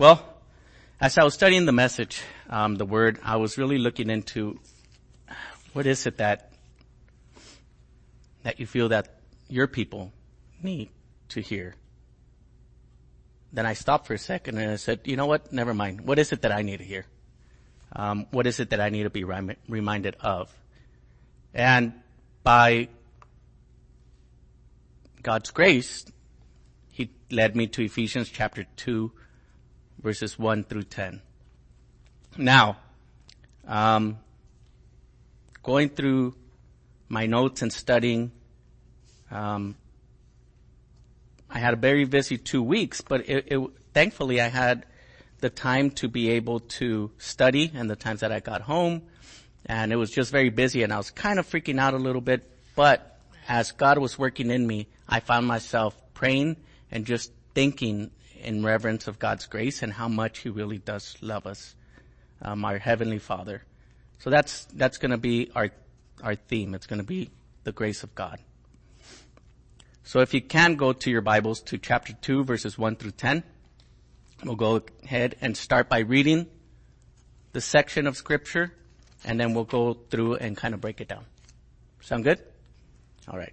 Well, as I was studying the message, um, the word, I was really looking into what is it that that you feel that your people need to hear. Then I stopped for a second and I said, you know what? Never mind. What is it that I need to hear? Um, what is it that I need to be rem- reminded of? And by God's grace, He led me to Ephesians chapter 2 verses 1 through 10. Now, um, going through my notes and studying, um, I had a very busy two weeks, but it, it, thankfully I had the time to be able to study and the times that I got home. And it was just very busy and I was kind of freaking out a little bit, but as God was working in me, I found myself praying and just thinking in reverence of God's grace and how much He really does love us, um, our Heavenly Father. So that's, that's gonna be our, our theme. It's gonna be the grace of God. So if you can go to your Bibles to chapter 2 verses 1 through 10, we'll go ahead and start by reading the section of scripture and then we'll go through and kind of break it down. Sound good? Alright.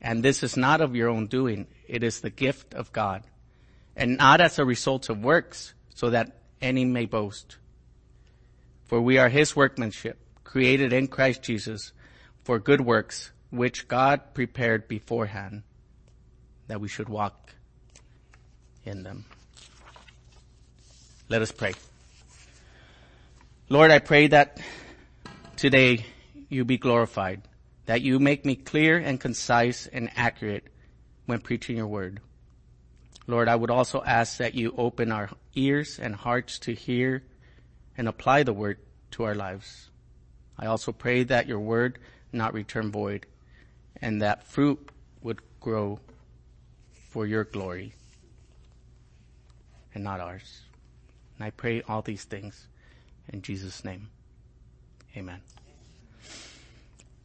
and this is not of your own doing. It is the gift of God and not as a result of works so that any may boast. For we are his workmanship created in Christ Jesus for good works which God prepared beforehand that we should walk in them. Let us pray. Lord, I pray that today you be glorified that you make me clear and concise and accurate when preaching your word. Lord, I would also ask that you open our ears and hearts to hear and apply the word to our lives. I also pray that your word not return void and that fruit would grow for your glory and not ours. And I pray all these things in Jesus' name. Amen.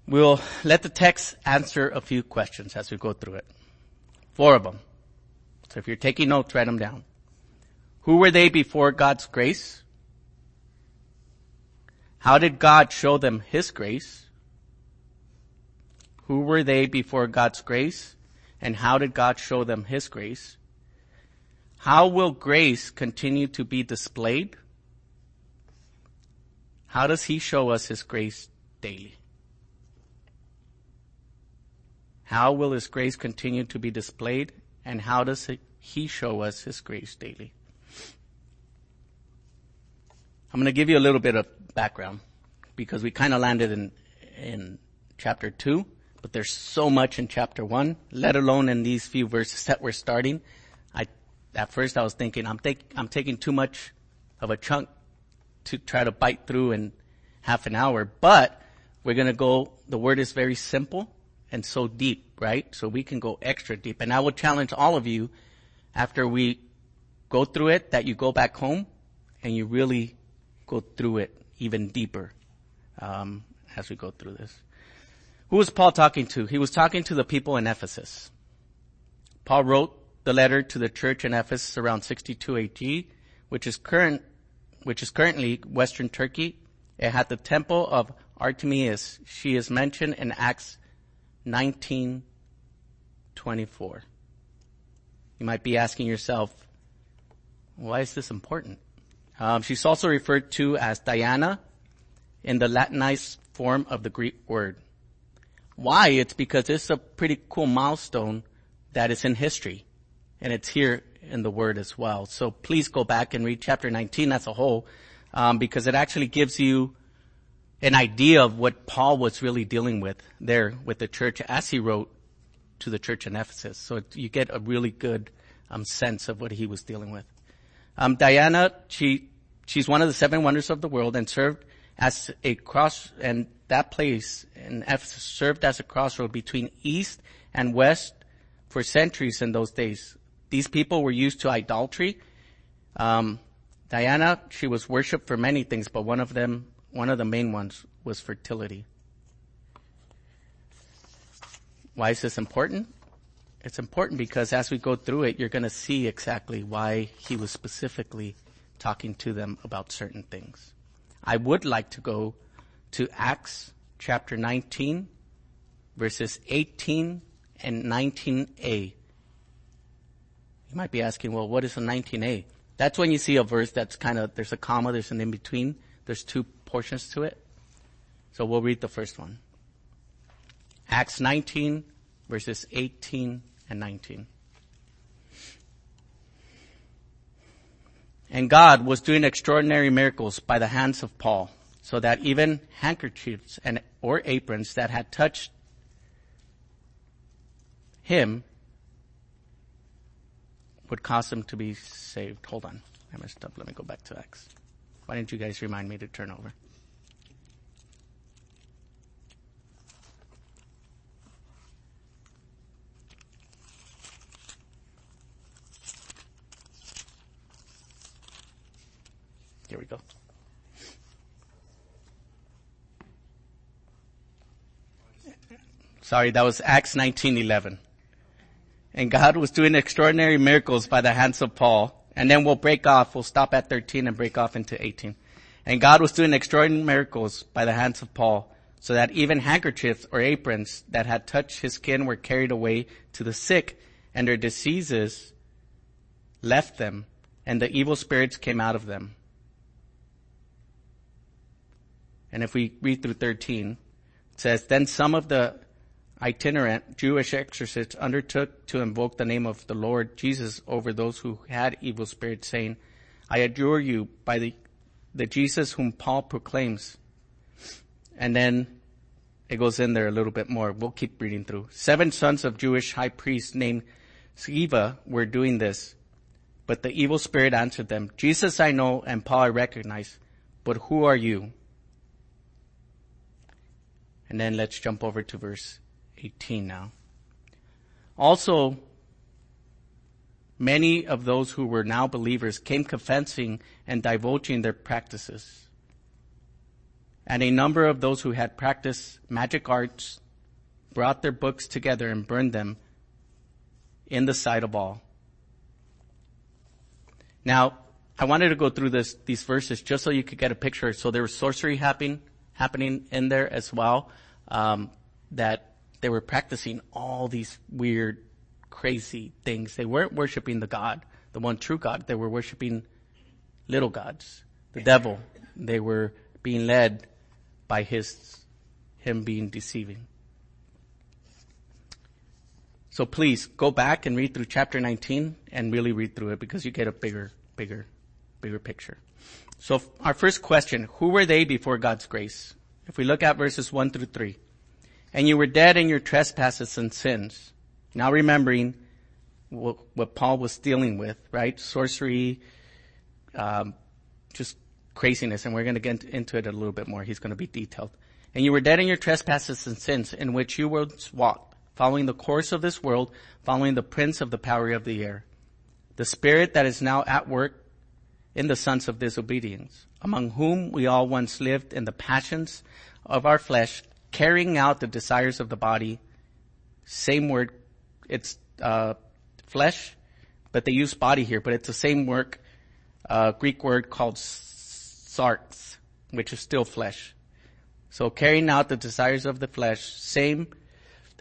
We'll let the text answer a few questions as we go through it. Four of them. So if you're taking notes, write them down. Who were they before God's grace? How did God show them His grace? Who were they before God's grace? And how did God show them His grace? How will grace continue to be displayed? How does He show us His grace daily? How will His grace continue to be displayed? And how does He show us His grace daily? I'm going to give you a little bit of background because we kind of landed in, in chapter two, but there's so much in chapter one, let alone in these few verses that we're starting. I, at first I was thinking I'm, take, I'm taking too much of a chunk to try to bite through in half an hour, but we're going to go, the word is very simple and so deep, right? So we can go extra deep. And I would challenge all of you after we go through it that you go back home and you really go through it even deeper um, as we go through this. Who was Paul talking to? He was talking to the people in Ephesus. Paul wrote the letter to the church in Ephesus around 62 AD, which is current, which is currently Western Turkey. It had the temple of Artemis. She is mentioned in Acts 1924. You might be asking yourself, Why is this important? Um, she's also referred to as Diana in the Latinized form of the Greek word. Why? It's because it's a pretty cool milestone that is in history. And it's here in the word as well. So please go back and read chapter 19 as a whole, um, because it actually gives you an idea of what Paul was really dealing with there with the church as he wrote to the church in Ephesus. So you get a really good um, sense of what he was dealing with. Um, Diana, she she's one of the seven wonders of the world and served as a cross, and that place in Ephesus served as a crossroad between east and west for centuries in those days. These people were used to idolatry. Um, Diana, she was worshipped for many things, but one of them, one of the main ones was fertility. Why is this important? It's important because as we go through it, you're going to see exactly why he was specifically talking to them about certain things. I would like to go to Acts chapter 19, verses 18 and 19a. You might be asking, well, what is a 19a? That's when you see a verse that's kind of, there's a comma, there's an in between, there's two portions to it. So we'll read the first one. Acts 19, verses 18 and 19. And God was doing extraordinary miracles by the hands of Paul, so that even handkerchiefs and or aprons that had touched him would cause him to be saved. Hold on. I messed up. Let me go back to Acts. Why didn't you guys remind me to turn over? Here we go. Sorry, that was Acts 19:11. And God was doing extraordinary miracles by the hands of Paul. And then we'll break off. We'll stop at 13 and break off into 18. And God was doing extraordinary miracles by the hands of Paul, so that even handkerchiefs or aprons that had touched his skin were carried away to the sick, and their diseases left them, and the evil spirits came out of them. And if we read through 13, it says, Then some of the itinerant Jewish exorcists undertook to invoke the name of the Lord Jesus over those who had evil spirits, saying, I adjure you by the, the Jesus whom Paul proclaims. And then it goes in there a little bit more. We'll keep reading through. Seven sons of Jewish high priests named Sceva were doing this. But the evil spirit answered them, Jesus I know and Paul I recognize, but who are you? And then let's jump over to verse 18 now. Also, many of those who were now believers came confessing and divulging their practices. And a number of those who had practiced magic arts brought their books together and burned them in the sight of all. Now, I wanted to go through this, these verses just so you could get a picture. So there was sorcery happening, happening in there as well. Um, that they were practicing all these weird, crazy things. They weren't worshiping the God, the one true God. They were worshiping little gods, the devil. They were being led by his, him being deceiving. So please go back and read through chapter 19 and really read through it because you get a bigger, bigger, bigger picture. So our first question, who were they before God's grace? If we look at verses 1 through 3. And you were dead in your trespasses and sins. Now remembering what, what Paul was dealing with, right? Sorcery, um, just craziness. And we're going to get into it a little bit more. He's going to be detailed. And you were dead in your trespasses and sins in which you once walked, following the course of this world, following the prince of the power of the air, the spirit that is now at work in the sons of disobedience, among whom we all once lived in the passions of our flesh, carrying out the desires of the body. Same word, it's uh, flesh, but they use body here, but it's the same word, uh, Greek word called sarx, which is still flesh. So carrying out the desires of the flesh, same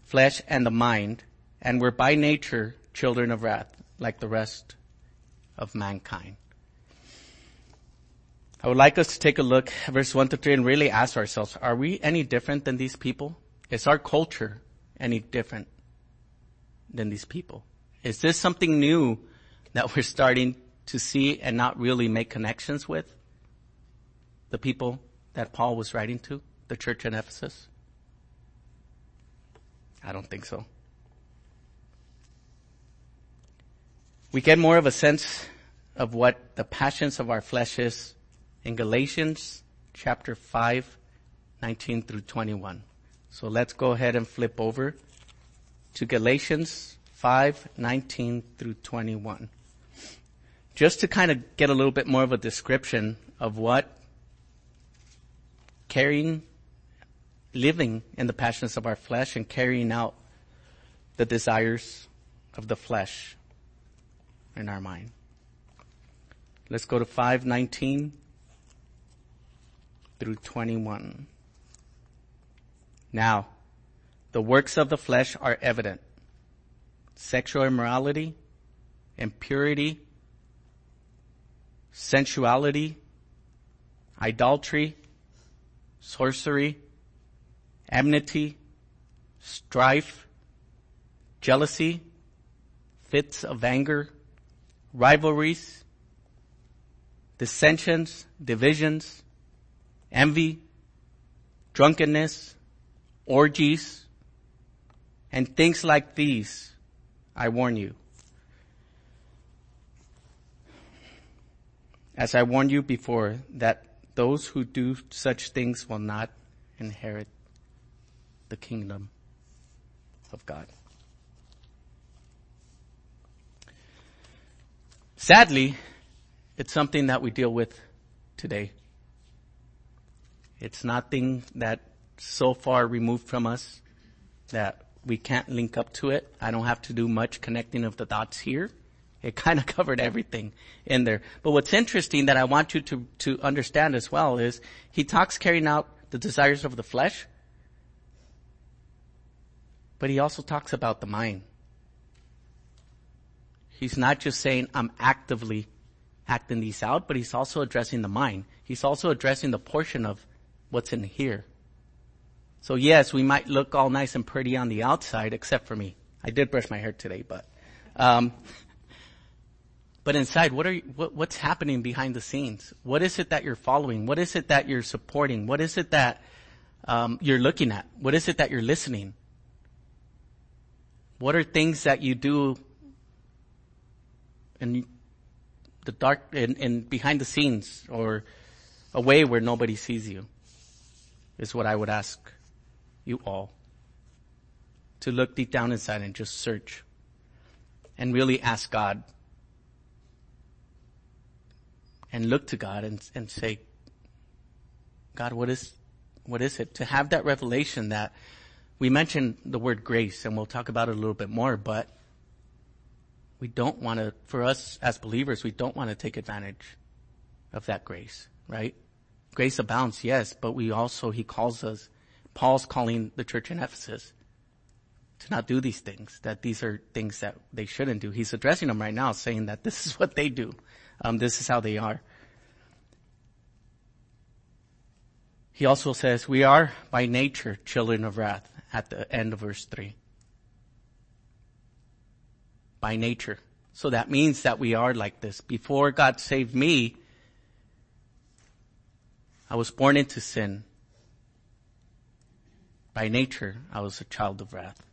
flesh and the mind, and we're by nature children of wrath, like the rest of mankind. I would like us to take a look verse 1 to 3 and really ask ourselves, are we any different than these people? Is our culture any different than these people? Is this something new that we're starting to see and not really make connections with? The people that Paul was writing to, the church in Ephesus? I don't think so. We get more of a sense of what the passions of our flesh is in Galatians chapter 5, 19 through 21. So let's go ahead and flip over to Galatians 5, 19 through 21. Just to kind of get a little bit more of a description of what carrying, living in the passions of our flesh and carrying out the desires of the flesh in our mind. Let's go to 519 through 21. Now, the works of the flesh are evident. Sexual immorality, impurity, sensuality, idolatry, sorcery, enmity, strife, jealousy, fits of anger, rivalries, dissensions, divisions, envy, drunkenness, orgies, and things like these, I warn you. As I warned you before, that those who do such things will not inherit the kingdom of God. Sadly, it's something that we deal with today. It's nothing that so far removed from us that we can't link up to it. I don't have to do much connecting of the dots here. It kind of covered everything in there. But what's interesting that I want you to, to understand as well is he talks carrying out the desires of the flesh, but he also talks about the mind. He's not just saying I'm actively acting these out, but he's also addressing the mind. He's also addressing the portion of what's in here. So yes, we might look all nice and pretty on the outside, except for me. I did brush my hair today, but, um, but inside, what are you, what, what's happening behind the scenes? What is it that you're following? What is it that you're supporting? What is it that um, you're looking at? What is it that you're listening? What are things that you do in the dark, in, in behind the scenes, or away where nobody sees you? Is what I would ask you all. To look deep down inside and just search and really ask God and look to God and, and say, God, what is, what is it? To have that revelation that we mentioned the word grace and we'll talk about it a little bit more, but we don't want to, for us as believers, we don't want to take advantage of that grace, right? Grace abounds, yes, but we also, he calls us, Paul's calling the church in Ephesus to not do these things, that these are things that they shouldn't do. He's addressing them right now saying that this is what they do. Um, this is how they are. He also says, we are by nature children of wrath at the end of verse three. By nature. So that means that we are like this. Before God saved me, I was born into sin. By nature, I was a child of wrath.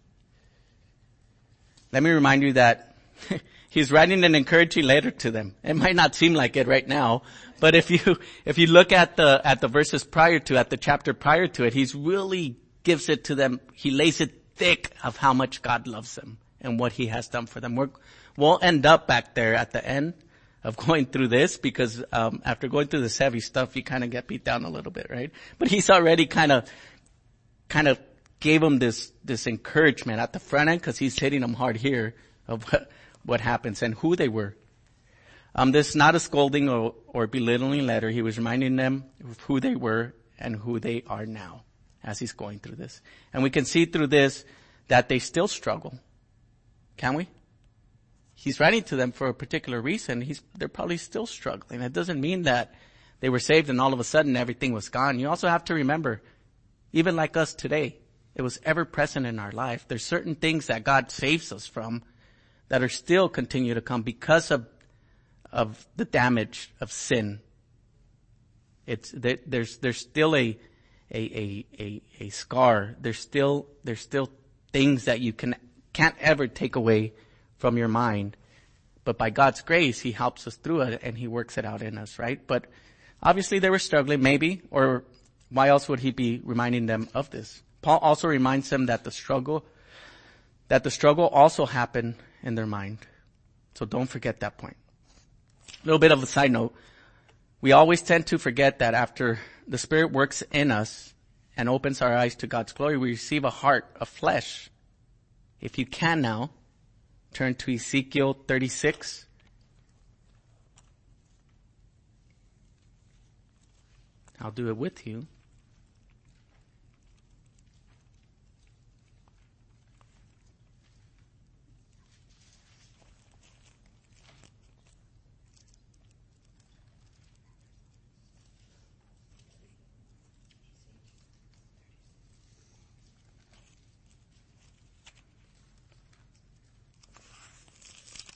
Let me remind you that he's writing an encouraging letter to them. It might not seem like it right now, but if you, if you look at the, at the verses prior to, at the chapter prior to it, he's really gives it to them. He lays it thick of how much God loves them and what he has done for them. we will end up back there at the end of going through this because um, after going through this heavy stuff, you kind of get beat down a little bit, right? But he's already kind of, kind of gave them this this encouragement at the front end because he's hitting them hard here of what what happens and who they were. Um, this is not a scolding or, or belittling letter. He was reminding them of who they were and who they are now as he's going through this. And we can see through this that they still struggle. Can we? He's writing to them for a particular reason. He's, they're probably still struggling. That doesn't mean that they were saved and all of a sudden everything was gone. You also have to remember, even like us today, it was ever present in our life. There's certain things that God saves us from that are still continue to come because of, of the damage of sin. It's, there, there's, there's still a, a, a, a, a scar. There's still, there's still things that you can, can't ever take away from your mind. But by God's grace, He helps us through it and He works it out in us, right? But obviously they were struggling, maybe, or why else would He be reminding them of this? Paul also reminds them that the struggle, that the struggle also happened in their mind. So don't forget that point. A little bit of a side note. We always tend to forget that after the Spirit works in us and opens our eyes to God's glory, we receive a heart of flesh. If you can now, turn to Ezekiel 36. I'll do it with you.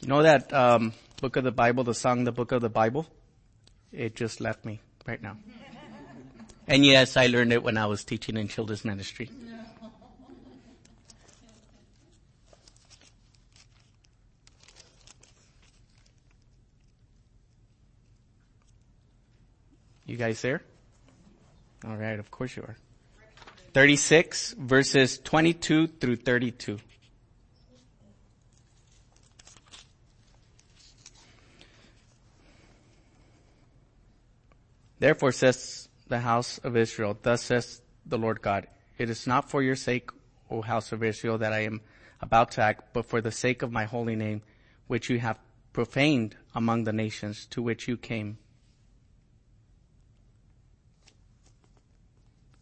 You know that um, book of the Bible, the song, the book of the Bible? It just left me right now. And yes, I learned it when I was teaching in children's ministry. You guys there? All right, of course you are. 36 verses 22 through 32. Therefore says the house of Israel, thus says the Lord God, it is not for your sake, O house of Israel, that I am about to act, but for the sake of my holy name, which you have profaned among the nations to which you came.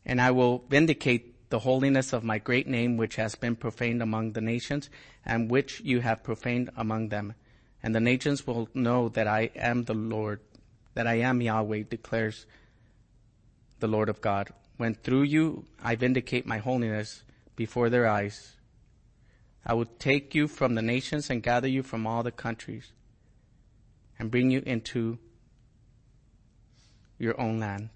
And I will vindicate the holiness of my great name, which has been profaned among the nations, and which you have profaned among them. And the nations will know that I am the Lord, that I am Yahweh, declares the Lord of God, when through you I vindicate my holiness before their eyes. I will take you from the nations and gather you from all the countries and bring you into your own land.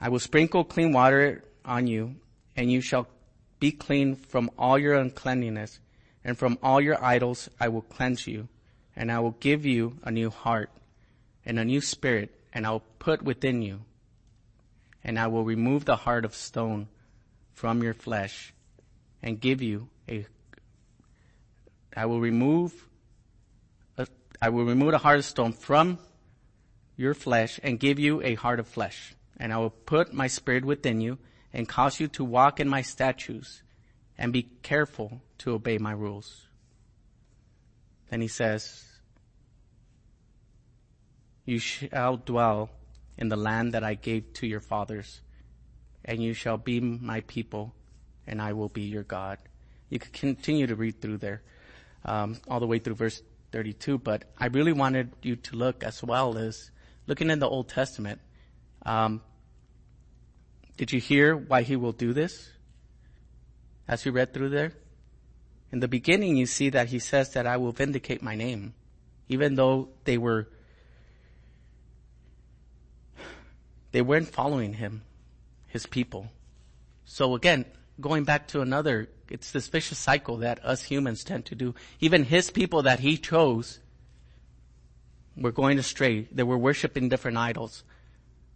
I will sprinkle clean water on you and you shall be clean from all your uncleanness and from all your idols I will cleanse you and I will give you a new heart and a new spirit, and I will put within you, and I will remove the heart of stone from your flesh, and give you a. I will remove. A, I will remove the heart of stone from your flesh, and give you a heart of flesh, and I will put my spirit within you, and cause you to walk in my statutes, and be careful to obey my rules. Then he says, you shall dwell in the land that I gave to your fathers, and you shall be my people, and I will be your God. You could continue to read through there, um, all the way through verse 32, but I really wanted you to look as well as looking in the Old Testament. Um, did you hear why he will do this? As you read through there? In the beginning, you see that he says that I will vindicate my name, even though they were They weren't following him, his people. So again, going back to another, it's this vicious cycle that us humans tend to do. Even his people that he chose were going astray. They were worshiping different idols.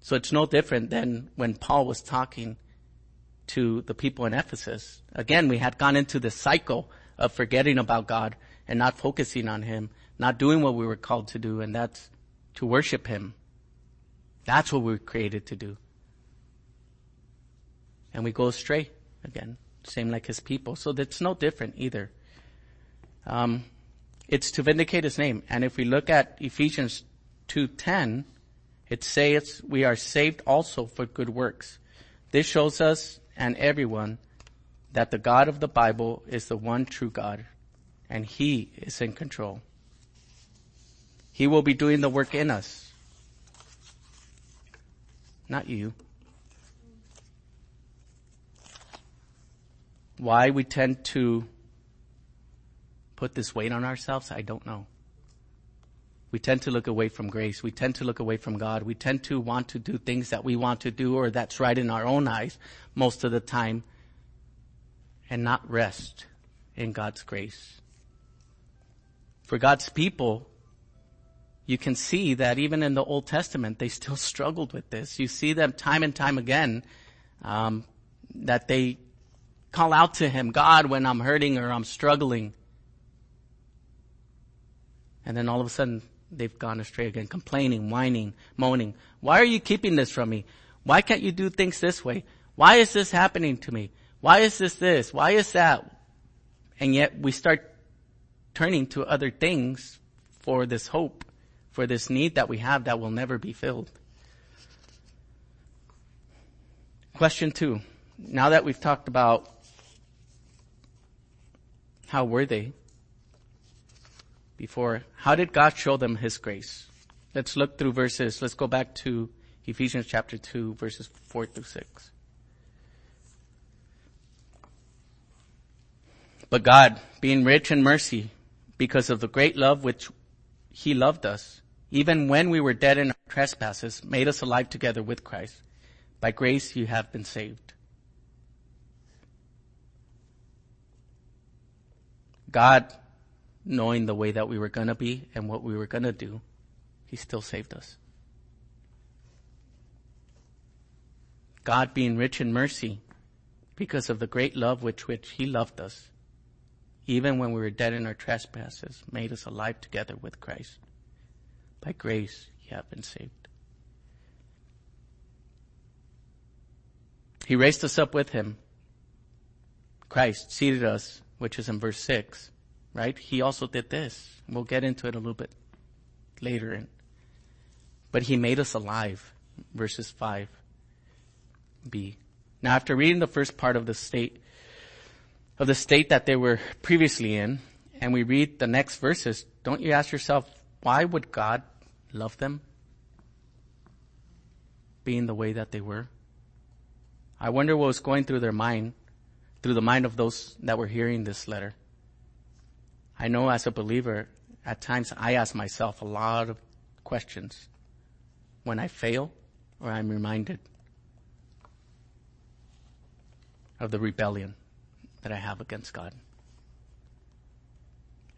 So it's no different than when Paul was talking to the people in Ephesus. Again, we had gone into the cycle of forgetting about God and not focusing on Him, not doing what we were called to do, and that's to worship Him. That's what we're created to do. And we go astray again, same like his people. So that's no different either. Um, it's to vindicate his name. And if we look at Ephesians 2.10, it says we are saved also for good works. This shows us and everyone that the God of the Bible is the one true God and he is in control. He will be doing the work in us not you. Why we tend to put this weight on ourselves, I don't know. We tend to look away from grace. We tend to look away from God. We tend to want to do things that we want to do or that's right in our own eyes most of the time and not rest in God's grace. For God's people, you can see that even in the Old Testament, they still struggled with this. You see them time and time again, um, that they call out to Him, God, when I'm hurting or I'm struggling. And then all of a sudden, they've gone astray again, complaining, whining, moaning. Why are you keeping this from me? Why can't you do things this way? Why is this happening to me? Why is this this? Why is that? And yet we start turning to other things for this hope, for this need that we have that will never be filled. Question two. Now that we've talked about how were they, before. How did God show them His grace? Let's look through verses. Let's go back to Ephesians chapter 2 verses 4 through 6. But God, being rich in mercy, because of the great love which He loved us, even when we were dead in our trespasses, made us alive together with Christ. By grace you have been saved. God knowing the way that we were gonna be and what we were gonna do, He still saved us. God being rich in mercy because of the great love with which He loved us, even when we were dead in our trespasses, made us alive together with Christ. By grace you have been saved. He raised us up with Him. Christ seated us, which is in verse 6 right? He also did this. We'll get into it a little bit later. But he made us alive, verses 5b. Now after reading the first part of the state, of the state that they were previously in, and we read the next verses, don't you ask yourself, why would God love them? Being the way that they were? I wonder what was going through their mind, through the mind of those that were hearing this letter. I know as a believer, at times I ask myself a lot of questions when I fail or I'm reminded of the rebellion that I have against God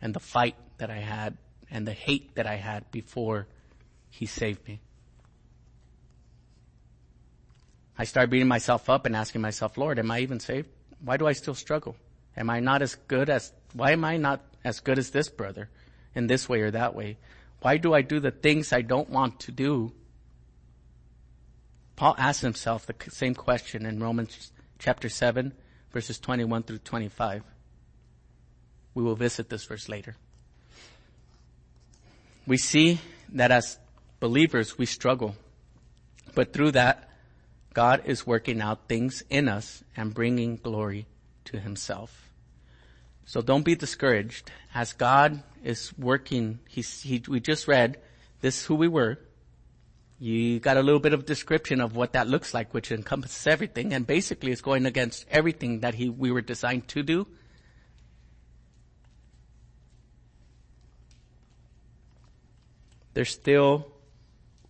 and the fight that I had and the hate that I had before he saved me. I start beating myself up and asking myself, Lord, am I even saved? Why do I still struggle? Am I not as good as, why am I not as good as this brother in this way or that way? Why do I do the things I don't want to do? Paul asks himself the same question in Romans chapter 7 verses 21 through 25. We will visit this verse later. We see that as believers we struggle, but through that God is working out things in us and bringing glory to himself. So don't be discouraged. As God is working, he, we just read, this is who we were. You got a little bit of description of what that looks like, which encompasses everything, and basically is going against everything that he, we were designed to do. There's still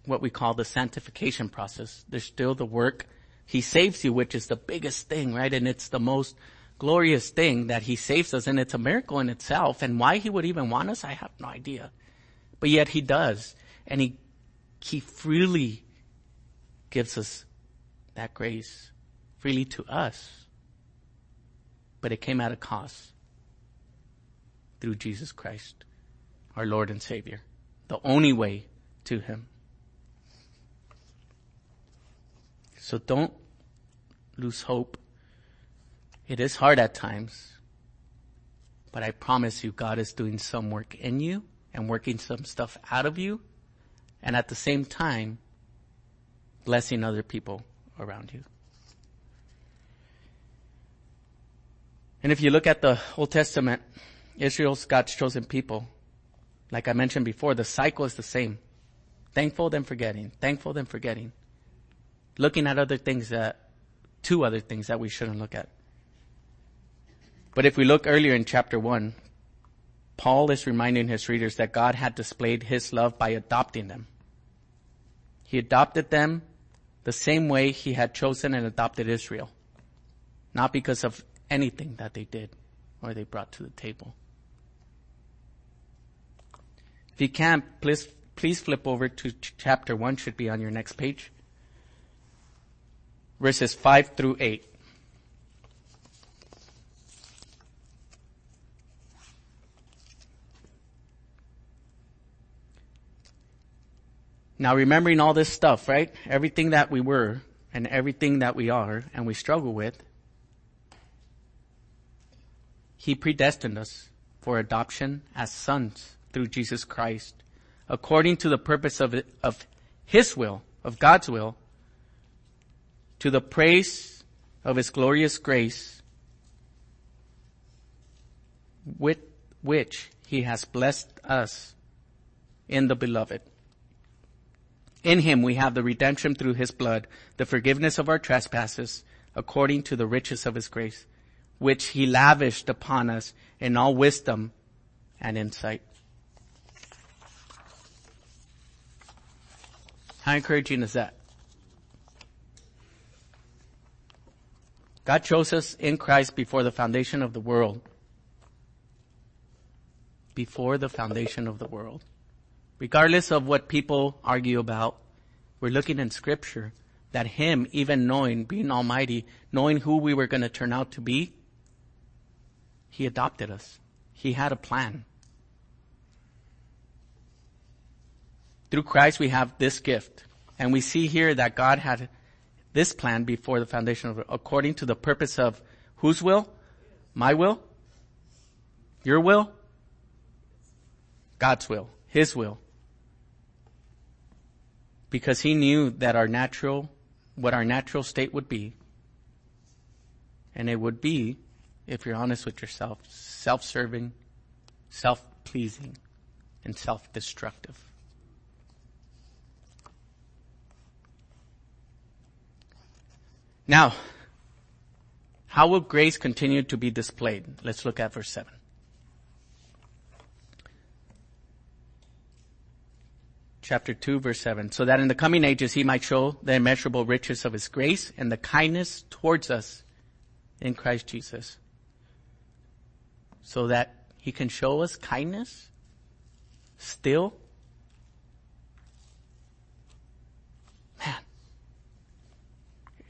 what we call the sanctification process. There's still the work. He saves you, which is the biggest thing, right? And it's the most glorious thing that he saves us and it's a miracle in itself and why he would even want us, I have no idea. But yet he does and he, he freely gives us that grace freely to us. But it came at a cost through Jesus Christ, our Lord and Savior, the only way to him. So don't lose hope it is hard at times, but I promise you God is doing some work in you and working some stuff out of you and at the same time blessing other people around you. And if you look at the Old Testament, Israel's God's chosen people. Like I mentioned before, the cycle is the same. Thankful then forgetting, thankful then forgetting. looking at other things that, two other things that we shouldn't look at. But if we look earlier in chapter one, Paul is reminding his readers that God had displayed his love by adopting them. He adopted them the same way he had chosen and adopted Israel. Not because of anything that they did or they brought to the table. If you can, please, please flip over to chapter 1, should be on your next page. Verses 5 through 8. Now remembering all this stuff, right? Everything that we were and everything that we are and we struggle with, He predestined us for adoption as sons through Jesus Christ, according to the purpose of, of His will, of God's will, to the praise of His glorious grace, with which He has blessed us in the beloved. In him we have the redemption through his blood, the forgiveness of our trespasses, according to the riches of his grace, which he lavished upon us in all wisdom and insight. How encouraging is that? God chose us in Christ before the foundation of the world. Before the foundation of the world. Regardless of what people argue about, we're looking in scripture that him, even knowing, being almighty, knowing who we were going to turn out to be, he adopted us. He had a plan. Through Christ we have this gift. And we see here that God had this plan before the foundation of according to the purpose of whose will? My will? Your will? God's will. His will because he knew that our natural, what our natural state would be. And it would be, if you're honest with yourself, self-serving, self-pleasing, and self-destructive. Now, how will grace continue to be displayed? Let's look at verse 7. chapter 2 verse 7. So that in the coming ages he might show the immeasurable riches of his grace and the kindness towards us in Christ Jesus. So that he can show us kindness still.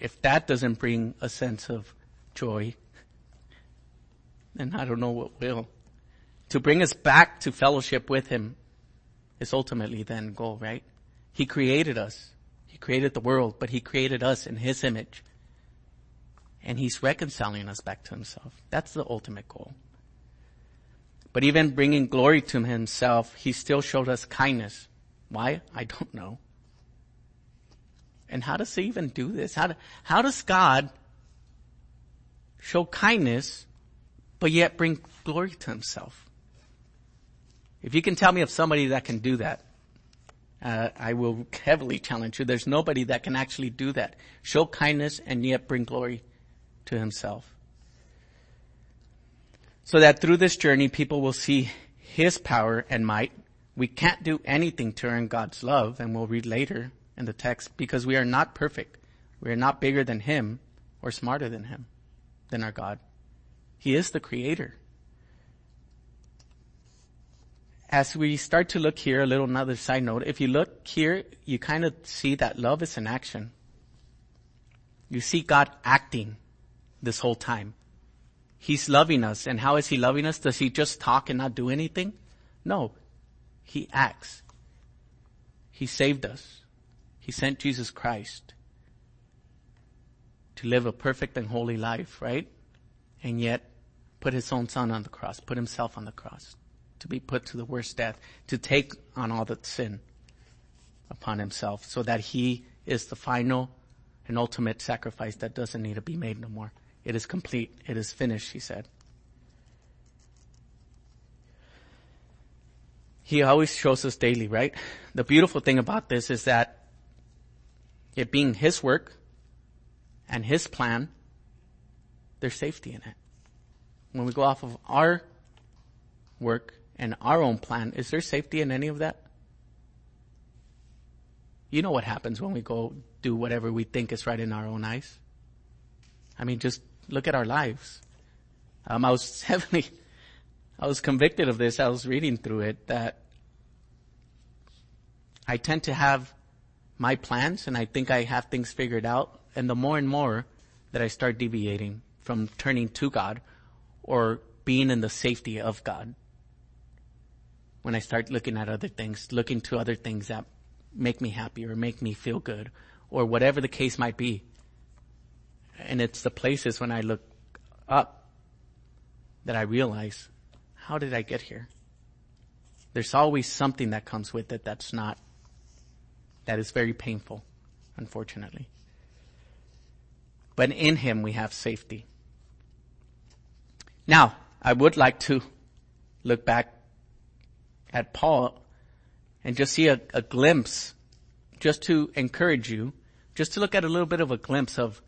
If that doesn't bring a sense of joy, then I don't know what will. To bring us back to fellowship with him is ultimately the end goal, right? He created us. He created the world, but he created us in his image. And he's reconciling us back to himself. That's the ultimate goal. But even bringing glory to himself, he still showed us kindness. Why? I don't know. And how does he even do this? How, do, how does God show kindness, but yet bring glory to himself? If you can tell me of somebody that can do that, uh, I will heavily challenge you. There's nobody that can actually do that. Show kindness and yet bring glory to himself. So that through this journey, people will see his power and might. We can't do anything to earn God's love, and we'll read later in the text, because we are not perfect. We are not bigger than him or smarter than him, than our God. He is the creator as we start to look here, a little another side note, if you look here, you kind of see that love is an action. You see God acting this whole time. He's loving us. And how is he loving us? Does he just talk and not do anything? No. He acts. He saved us. He sent Jesus Christ to live a perfect and holy life, right? And yet put his own son on the cross, put himself on the cross to be put to the worst death, to take on all the sin upon himself so that he is the final and ultimate sacrifice that doesn't need to be made no more. It is complete. It is finished, he said. He always shows us daily, right? The beautiful thing about this is that it being His work and His plan, there's safety in it. When we go off of our work and our own plan, is there safety in any of that? You know what happens when we go do whatever we think is right in our own eyes. I mean, just look at our lives. Um, I was heavily, I was convicted of this. I was reading through it that I tend to have my plans and I think I have things figured out. And the more and more that I start deviating from turning to God or being in the safety of God, when I start looking at other things, looking to other things that make me happy or make me feel good or whatever the case might be. And it's the places when I look up that I realize, how did I get here? There's always something that comes with it that's not, that is very painful, unfortunately. But in Him we have safety. Now, I would like to look back at Paul and just see a, a glimpse, just to encourage you, just to look at a little bit of a glimpse of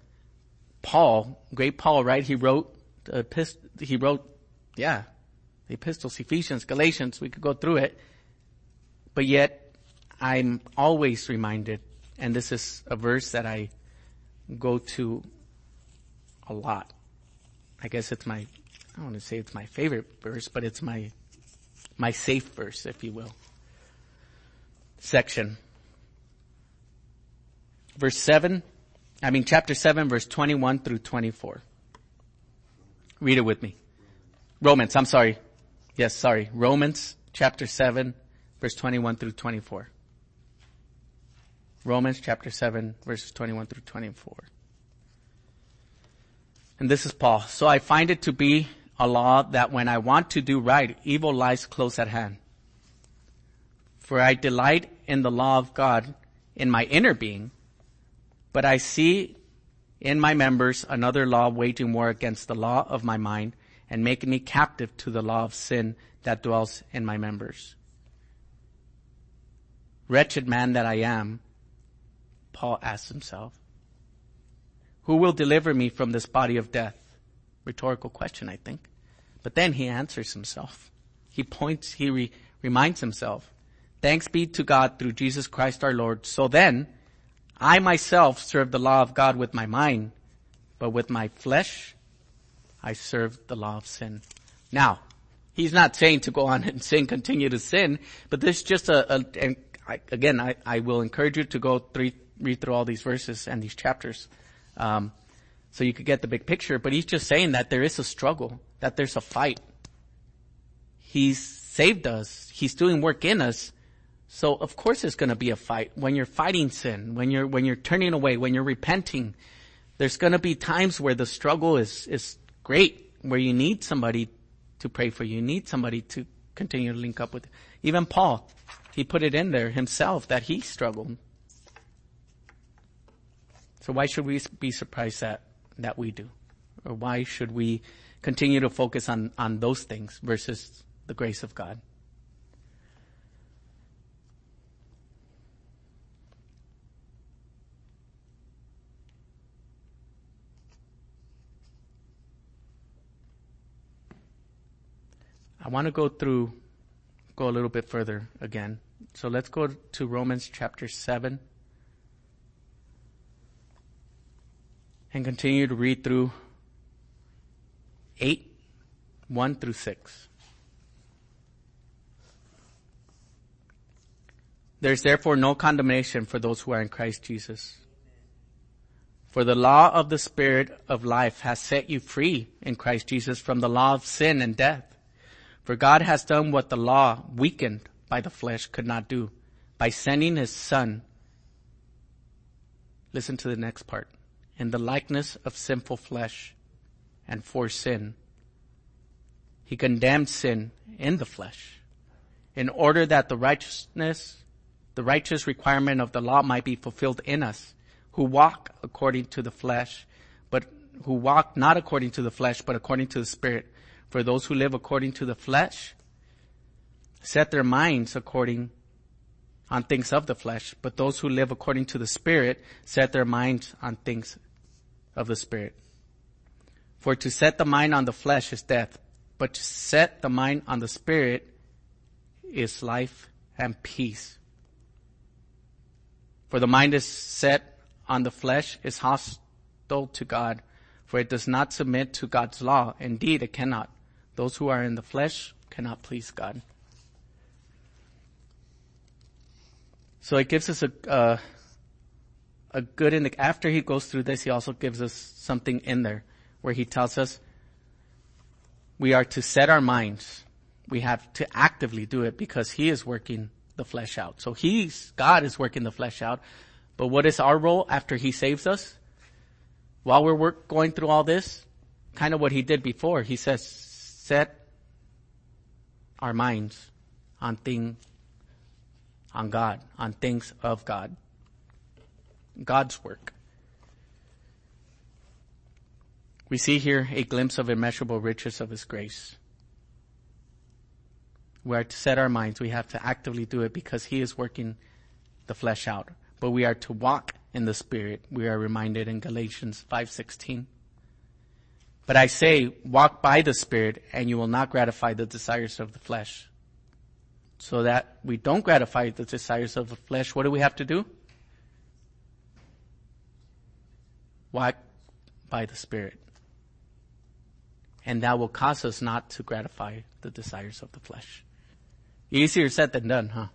Paul, great Paul, right? He wrote, he wrote, yeah, the epistles, Ephesians, Galatians, we could go through it. But yet, I'm always reminded, and this is a verse that I go to a lot. I guess it's my, I don't want to say it's my favorite verse, but it's my, my safe verse, if you will. Section. Verse 7, I mean chapter 7 verse 21 through 24. Read it with me. Romans, I'm sorry. Yes, sorry. Romans chapter 7 verse 21 through 24. Romans chapter 7 verses 21 through 24. And this is Paul. So I find it to be a law that when I want to do right, evil lies close at hand. For I delight in the law of God in my inner being, but I see in my members another law waging war against the law of my mind and making me captive to the law of sin that dwells in my members. Wretched man that I am, Paul asks himself, who will deliver me from this body of death? Rhetorical question, I think. But then he answers himself. He points, he re- reminds himself, thanks be to God through Jesus Christ our Lord. So then, I myself serve the law of God with my mind, but with my flesh, I serve the law of sin. Now, he's not saying to go on and sin, continue to sin, but this is just a, a and I, again, I, I will encourage you to go three, read through all these verses and these chapters. Um, so you could get the big picture, but he's just saying that there is a struggle, that there's a fight. He's saved us. He's doing work in us. So of course it's going to be a fight when you're fighting sin, when you're, when you're turning away, when you're repenting. There's going to be times where the struggle is, is great, where you need somebody to pray for you. You need somebody to continue to link up with. Even Paul, he put it in there himself that he struggled. So why should we be surprised that, that we do? Or why should we continue to focus on, on those things versus the grace of God? I want to go through, go a little bit further again. So let's go to Romans chapter 7. And continue to read through 8, 1 through 6. There is therefore no condemnation for those who are in Christ Jesus. For the law of the Spirit of life has set you free in Christ Jesus from the law of sin and death. For God has done what the law, weakened by the flesh, could not do by sending his son. Listen to the next part in the likeness of sinful flesh and for sin. He condemned sin in the flesh in order that the righteousness, the righteous requirement of the law might be fulfilled in us who walk according to the flesh, but who walk not according to the flesh, but according to the spirit. For those who live according to the flesh set their minds according on things of the flesh, but those who live according to the Spirit set their minds on things of the Spirit. For to set the mind on the flesh is death, but to set the mind on the Spirit is life and peace. For the mind is set on the flesh is hostile to God, for it does not submit to God's law. Indeed, it cannot. Those who are in the flesh cannot please God. So it gives us a, uh, a good indic- after he goes through this, he also gives us something in there where he tells us we are to set our minds. We have to actively do it because he is working the flesh out. So he's, God is working the flesh out. But what is our role after he saves us? While we're work, going through all this, kind of what he did before, he says, set our minds on thing, on God, on things of God. God's work. We see here a glimpse of immeasurable riches of His grace. We are to set our minds. We have to actively do it because He is working the flesh out. But we are to walk in the Spirit. We are reminded in Galatians 5.16. But I say, walk by the Spirit and you will not gratify the desires of the flesh. So that we don't gratify the desires of the flesh, what do we have to do? Walk by the Spirit. And that will cause us not to gratify the desires of the flesh. Easier said than done, huh?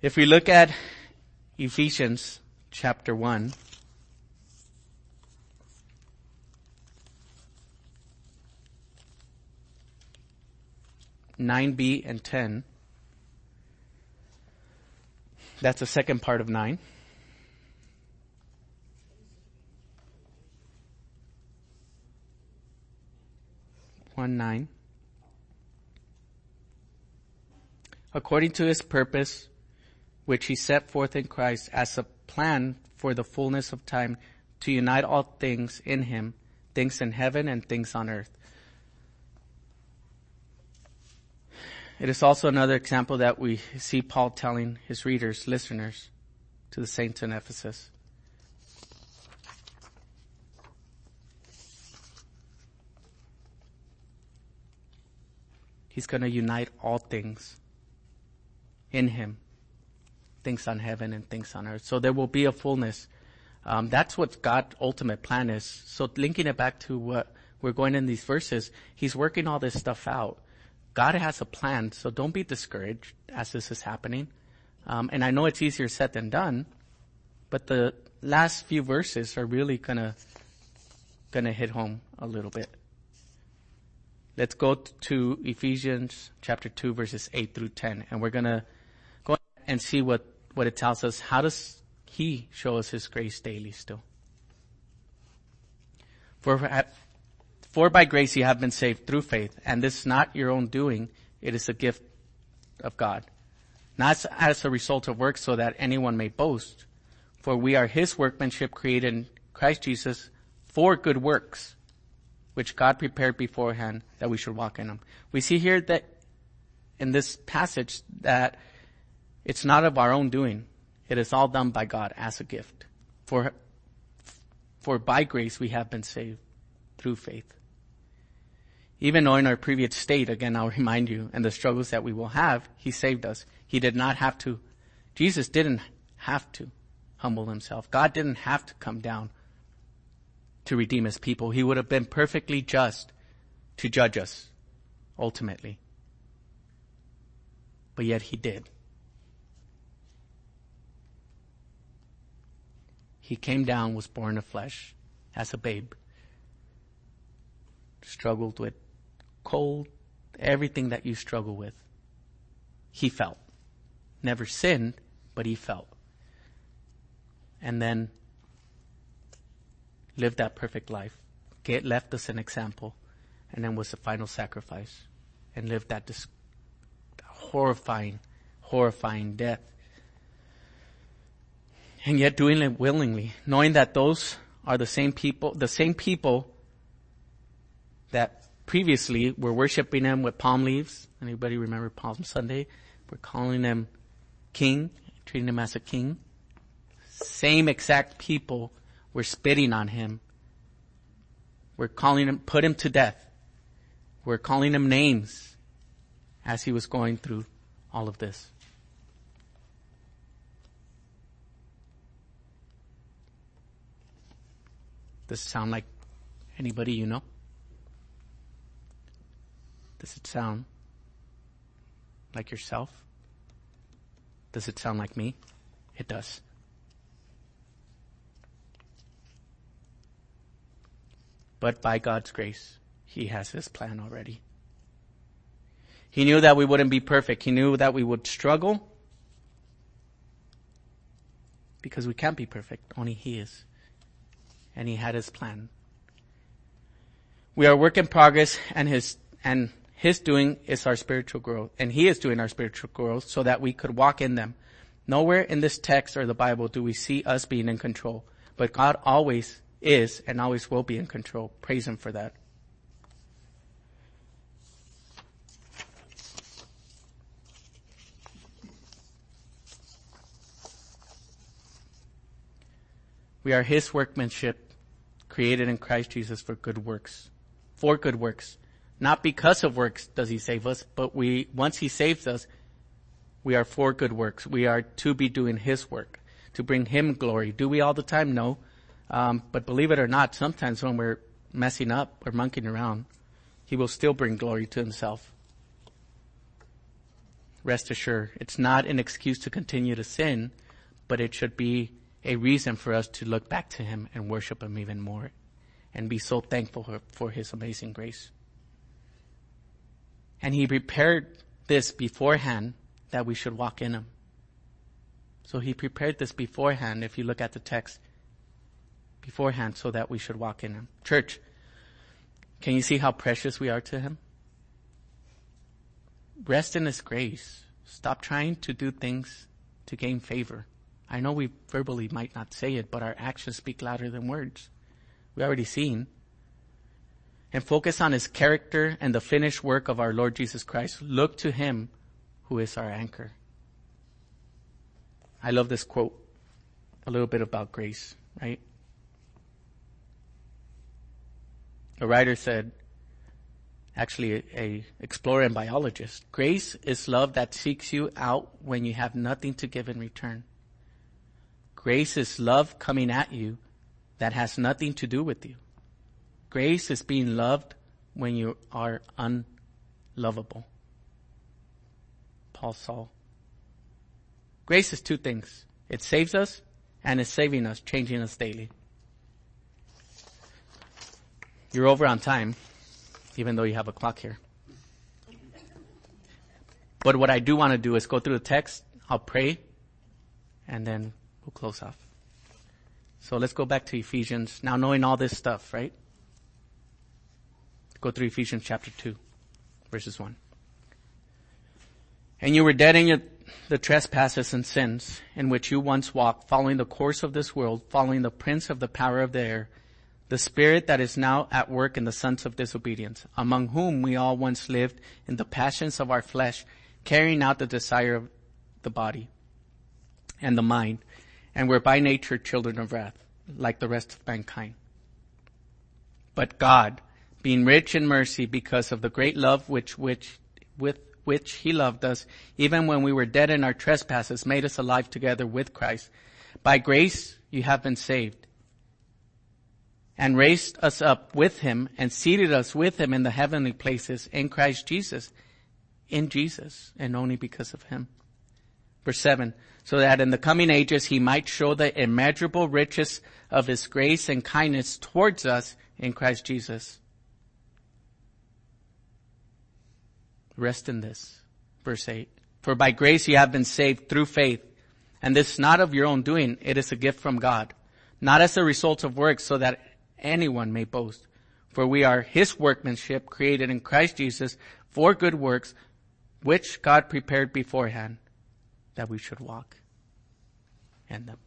If we look at Ephesians chapter 1, nine B and ten. That's the second part of nine. One nine. According to his purpose, which he set forth in Christ as a plan for the fullness of time to unite all things in him, things in heaven and things on earth. It is also another example that we see Paul telling his readers, listeners, to the saints in Ephesus. He's going to unite all things in him, things on heaven and things on earth. So there will be a fullness. Um, that's what God's ultimate plan is. So linking it back to what we're going in these verses, He's working all this stuff out. God has a plan, so don't be discouraged as this is happening. Um, and I know it's easier said than done, but the last few verses are really gonna gonna hit home a little bit. Let's go to Ephesians chapter two, verses eight through ten, and we're gonna go and see what what it tells us. How does He show us His grace daily still? For for by grace you have been saved through faith, and this is not your own doing, it is a gift of God. Not as a result of works so that anyone may boast, for we are his workmanship created in Christ Jesus for good works, which God prepared beforehand that we should walk in them. We see here that in this passage that it's not of our own doing. It is all done by God as a gift. For, for by grace we have been saved through faith. Even though in our previous state, again, I'll remind you, and the struggles that we will have, He saved us. He did not have to, Jesus didn't have to humble Himself. God didn't have to come down to redeem His people. He would have been perfectly just to judge us, ultimately. But yet He did. He came down, was born of flesh as a babe, struggled with cold, everything that you struggle with. He felt. Never sinned, but he felt. And then lived that perfect life. Get, left us an example. And then was the final sacrifice. And lived that dis- horrifying, horrifying death. And yet doing it willingly, knowing that those are the same people, the same people that previously, we're worshiping him with palm leaves. Anybody remember Palm Sunday? We're calling him king, treating him as a king. Same exact people were spitting on him. We're calling him, put him to death. We're calling him names as he was going through all of this. Does it sound like anybody you know? Does it sound like yourself? Does it sound like me? It does. But by God's grace, He has His plan already. He knew that we wouldn't be perfect. He knew that we would struggle because we can't be perfect. Only He is. And He had His plan. We are work in progress and His, and His doing is our spiritual growth. And He is doing our spiritual growth so that we could walk in them. Nowhere in this text or the Bible do we see us being in control. But God always is and always will be in control. Praise Him for that. We are His workmanship, created in Christ Jesus for good works. For good works. Not because of works does He save us, but we, once He saves us, we are for good works. We are to be doing His work, to bring Him glory. Do we all the time? No. Um, but believe it or not, sometimes when we're messing up or monkeying around, He will still bring glory to Himself. Rest assured, it's not an excuse to continue to sin, but it should be a reason for us to look back to Him and worship Him even more and be so thankful for, for His amazing grace. And He prepared this beforehand that we should walk in Him. So He prepared this beforehand, if you look at the text, beforehand so that we should walk in Him. Church, can you see how precious we are to Him? Rest in His grace. Stop trying to do things to gain favor. I know we verbally might not say it, but our actions speak louder than words. We already seen. And focus on His character and the finished work of our Lord Jesus Christ. Look to Him who is our anchor. I love this quote. A little bit about grace, right? A writer said, actually a, a, explorer and biologist, grace is love that seeks you out when you have nothing to give in return. Grace is love coming at you that has nothing to do with you. Grace is being loved when you are unlovable. Paul Zahl. Grace is two things. It saves us and it's saving us, changing us daily. You're over on time, even though you have a clock here. But what I do want to do is go through the text, I'll pray, and then we'll close off. So let's go back to Ephesians, now knowing all this stuff, right? Go through Ephesians chapter 2, verses 1. And you were dead in your, the trespasses and sins in which you once walked, following the course of this world, following the prince of the power of the air, the spirit that is now at work in the sons of disobedience, among whom we all once lived in the passions of our flesh, carrying out the desire of the body and the mind, and were by nature children of wrath, like the rest of mankind. But God, being rich in mercy because of the great love which, which, with which he loved us, even when we were dead in our trespasses, made us alive together with Christ. By grace you have been saved and raised us up with him and seated us with him in the heavenly places in Christ Jesus. In Jesus and only because of him. Verse 7. So that in the coming ages he might show the immeasurable riches of his grace and kindness towards us in Christ Jesus. Rest in this. Verse 8. For by grace you have been saved through faith. And this is not of your own doing. It is a gift from God. Not as a result of works so that anyone may boast. For we are his workmanship created in Christ Jesus for good works, which God prepared beforehand that we should walk in them.